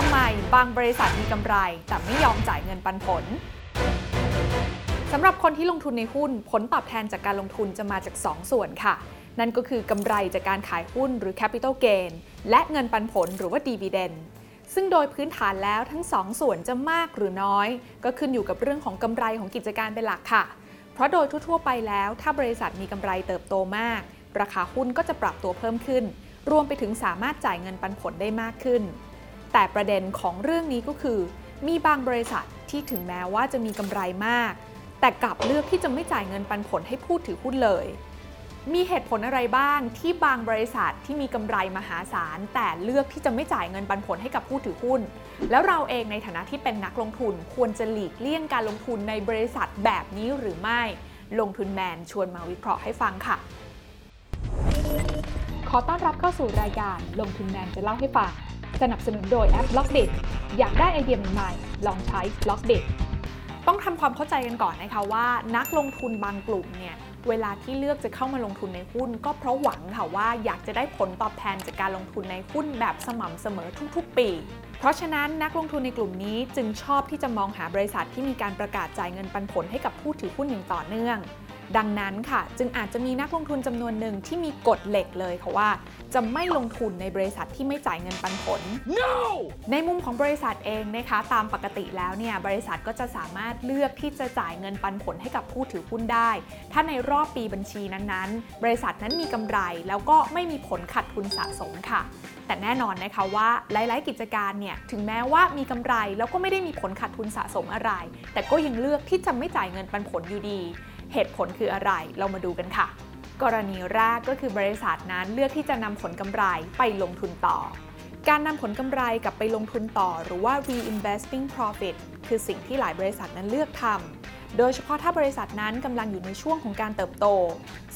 ทำไมบางบริษัทมีกำไร แต่ไม่ยอมจ่ายเงินปันผลสำหรับคนที่ลงทุนในหุ้น ผลตอบแทนจากการลงทุนจะมาจาก 2 ส่วนค่ะ นั่นก็คือกำไรจากการขายหุ้นหรือ capital gain และเงินปันผลหรือว่า dividend ซึ่งโดยพื้นฐานแล้วทั้ง 2 ส่วนจะมากหรือน้อย ก็ขึ้นอยู่กับเรื่องของกำไรของกิจการเป็นหลักค่ะ เพราะโดยทั่ว ๆ ไปแล้ว ถ้าบริษัทมีกำไรเติบโตมาก ราคาหุ้นก็จะปรับตัวเพิ่มขึ้น รวมไปถึงสามารถจ่ายเงินปันผลได้มากขึ้น แต่ประเด็นของเรื่องนี้ก็คือ มีบางบริษัทที่ถึงแม้ว่าจะมีกำไรมาก แต่กลับเลือกที่จะไม่จ่ายเงินปันผลให้ผู้ถือหุ้นเลย มีเหตุผลอะไรบ้างที่บางบริษัทที่มีกำไรมหาศาล แต่เลือกที่จะไม่จ่ายเงินปันผลให้กับผู้ถือหุ้น แล้วเราเองในฐานะที่เป็นนักลงทุนควรจะหลีกเลี่ยงการลงทุนในบริษัทแบบนี้หรือไม่ ลงทุนแมนชวนมาวิเคราะห์ให้ฟังค่ะขอต้อนรับเข้าสู่รายการลงทุนแมนจะเล่าให้ฟัง สนับสนุนโดยแอป Blockdit อยากได้ไอเดียใหม่ๆลองใช้ Blockdit ต้องทำความเข้าใจกันก่อนนะคะว่านักลงทุนบางกลุ่มเนี่ยเวลาที่เลือกจะเข้ามาลงทุนในหุ้น ก็เพราะหวังค่ะว่าอยากจะได้ผลตอบแทนจากการลงทุนในหุ้นแบบสม่ำเสมอทุกๆ ปี เพราะฉะนั้นนักลงทุนในกลุ่มนี้จึงชอบที่จะมองหาบริษัทที่มีการประกาศจ่ายเงินปันผลให้กับผู้ถือหุ้นอย่างต่อเนื่อง ดังนั้นค่ะ จึงอาจจะมีนักลงทุนจำนวนหนึ่งที่มีกฎเหล็กเลยค่ะว่า จะไม่ลงทุนในบริษัทที่ไม่จ่ายเงินปันผล No! ในมุมของบริษัทเองนะคะตามปกติแล้วเนี่ยบริษัทก็จะสามารถเลือกที่จะจ่ายเงินปันผลให้กับผู้ถือหุ้นได้ ถ้าในรอบปีบัญชีนั้นๆ บริษัทนั้นมีกำไรแล้วก็ไม่มีผลขาดทุนสะสมค่ะ แต่แน่นอนนะคะว่าหลายๆ กิจการเนี่ยถึงแม้ว่ามีกำไรแล้วก็ไม่ได้มีผลขาดทุนสะสมอะไร แต่ก็ยังเลือกที่จะไม่จ่ายเงินปันผลอยู่ดี เหตุผลคืออะไร เรามาดูกันค่ะ กรณีแรกก็คือบริษัทนั้นเลือกที่จะนำผลกำไรไปลงทุนต่อ การนำผลกำไรกลับไปลงทุนต่อ หรือว่า reinvesting profit คือสิ่งที่หลายบริษัทนั้นเลือกทำ โดยเฉพาะถ้าบริษัทนั้นกำลังอยู่ในช่วงของการเติบโต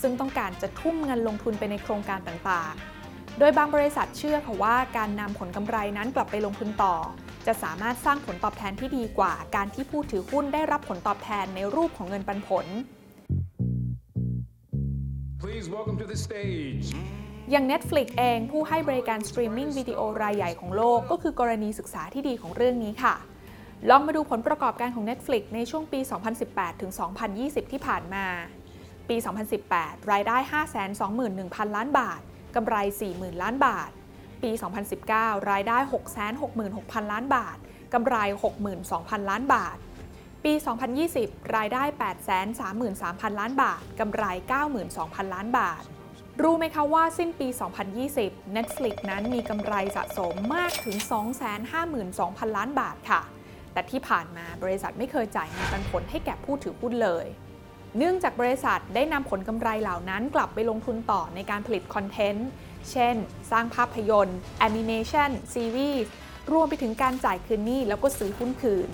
ซึ่งต้องการจะทุ่มเงินลงทุนไปในโครงการต่างๆ โดยบางบริษัทเชื่อค่ะว่าการนำผลกำไรนั้นกลับไปลงทุนต่อจะสามารถสร้างผลตอบแทนที่ดีกว่า การที่ผู้ถือหุ้นได้รับผลตอบแทนในรูปของเงินปันผล Please welcome to the stage. อย่าง Netflix เองผู้ให้บริการสตรีมมิ่งวิดีโอรายใหญ่ของโลก ก็คือกรณีศึกษาที่ดีของเรื่องนี้ค่ะ ลองมาดูผลประกอบการของ Netflix ในช่วงปี 2018 ถึง 2020 ที่ผ่านมา ปี 2018 รายได้ 521,000 ล้านบาท กำไร 40,000 ล้านบาท ปี 2019 รายได้ 666,000 ล้านบาท กำไร 62,000 ล้านบาท ปี 2020 รายได้ 833,000 ล้านบาท กำไร 92,000 ล้านบาท รู้ไหมคะว่าสิ้นปี 2020 Netflix นั้นมีกำไรสะสมมากถึง 252,000 ล้านบาทค่ะ แต่ที่ผ่านมาบริษัทไม่เคยจ่ายเงินปันผลให้แก่ผู้ถือหุ้นเลย เนื่องจากบริษัทได้นำผลกำไรเหล่านั้นกลับไปลงทุนต่อในการผลิตคอนเทนต์ เช่น สร้างภาพยนตร์แอนิเมชันซีรีส์รวมไปถึงการจ่ายคืนหนี้แล้วก็ซื้อหุ้นคืน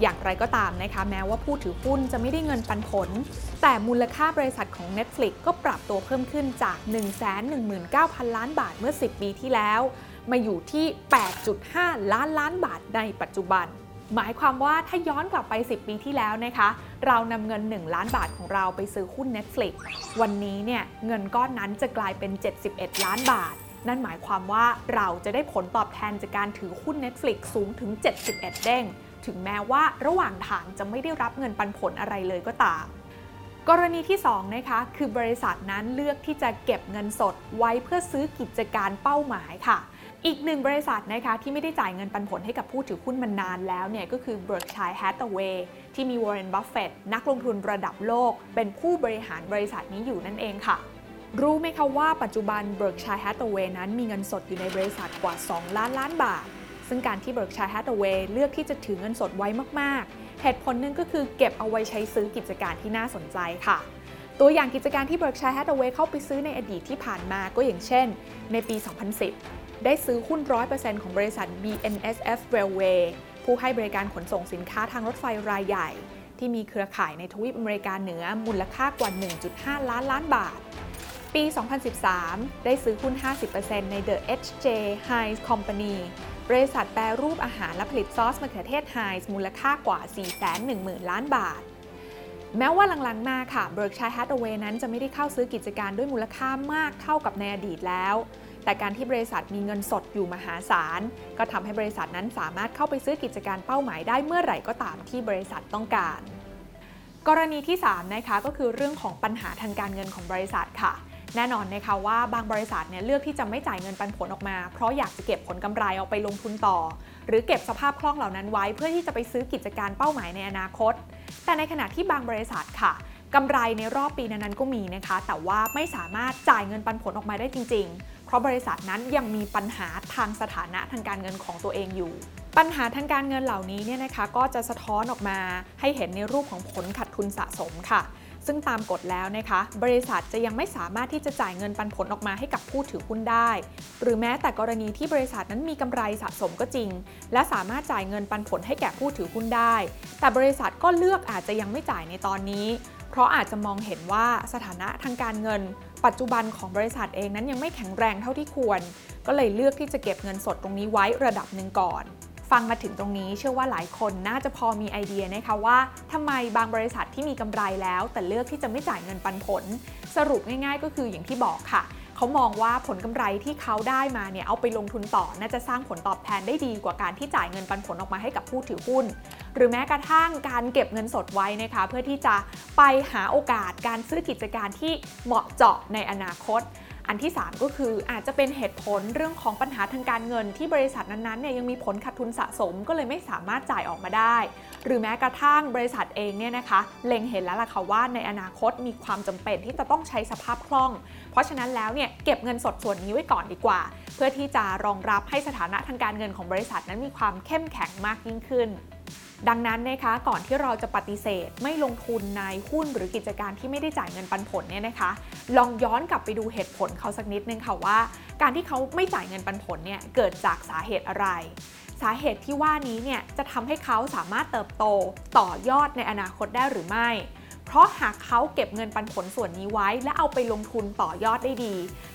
อย่างไรก็ตามนะคะแม้ว่าผู้ถือหุ้นจะไม่ได้เงินปันผล แต่มูลค่าบริษัทของ Netflix ก็ปรับตัวเพิ่มขึ้นจาก 119,000 ล้านบาทเมื่อ 10 ปีที่แล้ว มาอยู่ที่ 8.5 ล้านล้านบาทในปัจจุบัน หมายความว่าถ้าย้อนกลับไป 10 ปีที่แล้วนะคะ เรานำเงิน 1 ล้านบาทของเราไปซื้อหุ้น Netflix วันนี้เนี่ยเงินก้อนนั้นจะกลายเป็น 71 ล้านบาทนั่นหมายความว่าเราจะได้ผลตอบแทนจากการถือหุ้น Netflix สูงถึง 71 เด้ง ถึงแม้ว่าระหว่างทางจะไม่ได้รับเงินปันผลอะไรเลยก็ตาม กรณีที่2นะคะคือบริษัทนั้นเลือกที่จะเก็บเงินสดไว้เพื่อซื้อกิจการเป้าหมายค่ะ อีกหนึ่งบริษัทนะคะที่ไม่ได้จ่ายเงินปันผลให้กับผู้ถือหุ้นมานานแล้วเนี่ยก็คือ Berkshire Hathaway ที่มี Warren Buffett นักลงทุนระดับโลก เป็นผู้บริหารบริษัทนี้อยู่นั่นเองค่ะรู้ไหมคะว่าปัจจุบัน Berkshire Hathaway นั้นมีเงินสดอยู่ในบริษัทกว่า 2 ล้านล้านบาท ซึ่งการที่ Berkshire Hathaway เลือกที่จะถือเงินสดไว้มาก ๆ เหตุผลหนึ่งก็คือเก็บเอาไว้ใช้ซื้อกิจการที่น่าสนใจค่ะ ตัวอย่างกิจการที่ Berkshire Hathaway เข้าไปซื้อในอดีตที่ผ่านมาก็อย่างเช่น ในปี 2010 ได้ซื้อหุ้น 100%ของบริษัท BNSF Railway ผู้ให้บริการขนส่งสินค้าทางรถไฟรายใหญ่ ที่มีเครือข่ายในทวีปอเมริกาเหนือมูลค่ากว่า 1.5 ล้านล้านบาทปี 2013 ได้ซื้อหุ้น 50%ใน The H.J. Heinz Company บริษัทแปรรูปอาหารและผลิตซอสมะเขือเทศ Heinz มูลค่ากว่า 410,000 ล้านบาท แม้ว่าหลังๆ มาค่ะ Berkshire Hathaway นั้นจะไม่ได้เข้าซื้อกิจการด้วยมูลค่ามากเท่ากับในอดีตแล้ว แต่การที่บริษัทมีเงินสดอยู่มหาศาล ก็ทำให้บริษัทนั้นสามารถเข้าไปซื้อกิจการเป้าหมายได้เมื่อไหร่ก็ตามที่บริษัทต้องการ กรณีที่3นะคะก็คือเรื่องของปัญหาทางการเงินของบริษัทค่ะ แน่นอนนะคะว่าบางบริษัทเนี่ยเลือกที่จะไม่จ่ายเงินปันผลออกมา เพราะอยากจะเก็บผลกำไรเอาไปลงทุนต่อ หรือเก็บสภาพคล่องเหล่านั้นไว้เพื่อที่จะไปซื้อกิจการเป้าหมายในอนาคต แต่ในขณะที่บางบริษัทค่ะกำไรในรอบปีนั้นๆก็มีนะคะ แต่ว่าไม่สามารถจ่ายเงินปันผลออกมาได้จริง ๆ เพราะบริษัทนั้นยังมีปัญหาทางสถานะทางการเงินของตัวเองอยู่ ปัญหาทางการเงินเหล่านี้เนี่ยนะคะก็จะสะท้อนออกมาให้เห็นในรูปของผลขาดทุนสะสมค่ะ ซึ่งตามกฎแล้วนะคะ บริษัทจะยังไม่สามารถที่จะจ่ายเงินปันผลออกมาให้กับผู้ถือหุ้นได้ หรือแม้แต่กรณีที่บริษัทนั้นมีกำไรสะสมก็จริง และสามารถจ่ายเงินปันผลให้แก่ผู้ถือหุ้นได้ แต่บริษัทก็เลือกอาจจะยังไม่จ่ายในตอนนี้ เพราะอาจจะมองเห็นว่าสถานะทางการเงิน ปัจจุบันของบริษัทเองนั้นยังไม่แข็งแรงเท่าที่ควร ก็เลยเลือกที่จะเก็บเงินสดตรงนี้ไว้ระดับหนึ่งก่อน ฟังมาถึงตรงนี้เชื่อว่าหลายคนน่าจะพอมีไอเดียนะคะว่าทำไมบางบริษัทที่มีกำไรแล้ว แต่เลือกที่จะไม่จ่ายเงินปันผล สรุปง่าย ๆ ก็คืออย่างที่บอกค่ะเขามองว่าผลกำไรที่เขาได้มาเนี่ยเอาไปลงทุนต่อน่าจะสร้างผลตอบแทนได้ดีกว่าการที่จ่ายเงินปันผลออกมาให้กับผู้ถือหุ้น หรือแม้กระทั่งการเก็บเงินสดไว้นะคะเพื่อที่จะไปหาโอกาสการซื้อกิจการที่เหมาะเจาะในอนาคต อันที่ 3 ก็คืออาจจะเป็นเหตุผลเรื่องของปัญหาทางการเงินที่บริษัทนั้นๆเนี่ยยังมีผลขาดทุนสะสมก็เลยไม่สามารถจ่ายออกมาได้ หรือแม้กระทั่งบริษัทเองเนี่ยนะคะ เล็งเห็นแล้วล่ะค่ะว่าในอนาคตมีความจำเป็นที่จะต้องใช้สภาพคล่อง เพราะฉะนั้นแล้วเนี่ยเก็บเงินสดส่วนนี้ไว้ก่อนดีกว่า เพื่อที่จะรองรับให้สถานะทางการเงินของบริษัทนั้นมีความเข้มแข็งมากยิ่งขึ้น ดังนั้นนะคะก่อนที่เราจะปฏิเสธไม่ลงทุนในหุ้นหรือกิจการที่ไม่ได้จ่ายเงินปันผลเนี่ยนะคะ ลองย้อนกลับไปดูเหตุผลเขาสักนิดนึงค่ะว่า การที่เขาไม่จ่ายเงินปันผลเนี่ยเกิดจากสาเหตุอะไร สาเหตุที่ว่านี้เนี่ยจะทำให้เขาสามารถเติบโตต่อยอดในอนาคตได้หรือไม่ เพราะหากเขาเก็บเงินปันผลส่วนนี้ไว้ และเอาไปลงทุนต่อยอดได้ดี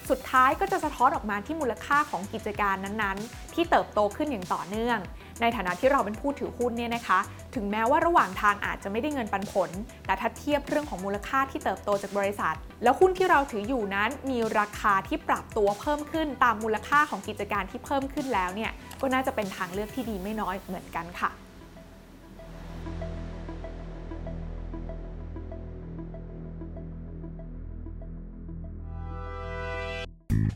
สุดท้ายก็จะสะท้อนออกมาที่มูลค่าของกิจการนั้นๆ ที่เติบโตขึ้นอย่างต่อเนื่อง ในฐานะที่เราเป็นผู้ถือหุ้นเนี่ยนะคะ ถึงแม้ว่าระหว่างทางอาจจะไม่ได้เงินปันผล แต่ถ้าเทียบเรื่องของมูลค่าที่เติบโตจากบริษัท แล้วหุ้นที่เราถืออยู่นั้นมีราคาที่ปรับตัวเพิ่มขึ้น ตามมูลค่าของกิจการที่เพิ่มขึ้นแล้วเนี่ยก็น่าจะเป็นทางเลือกที่ดีไม่น้อยเหมือนกันค่ะ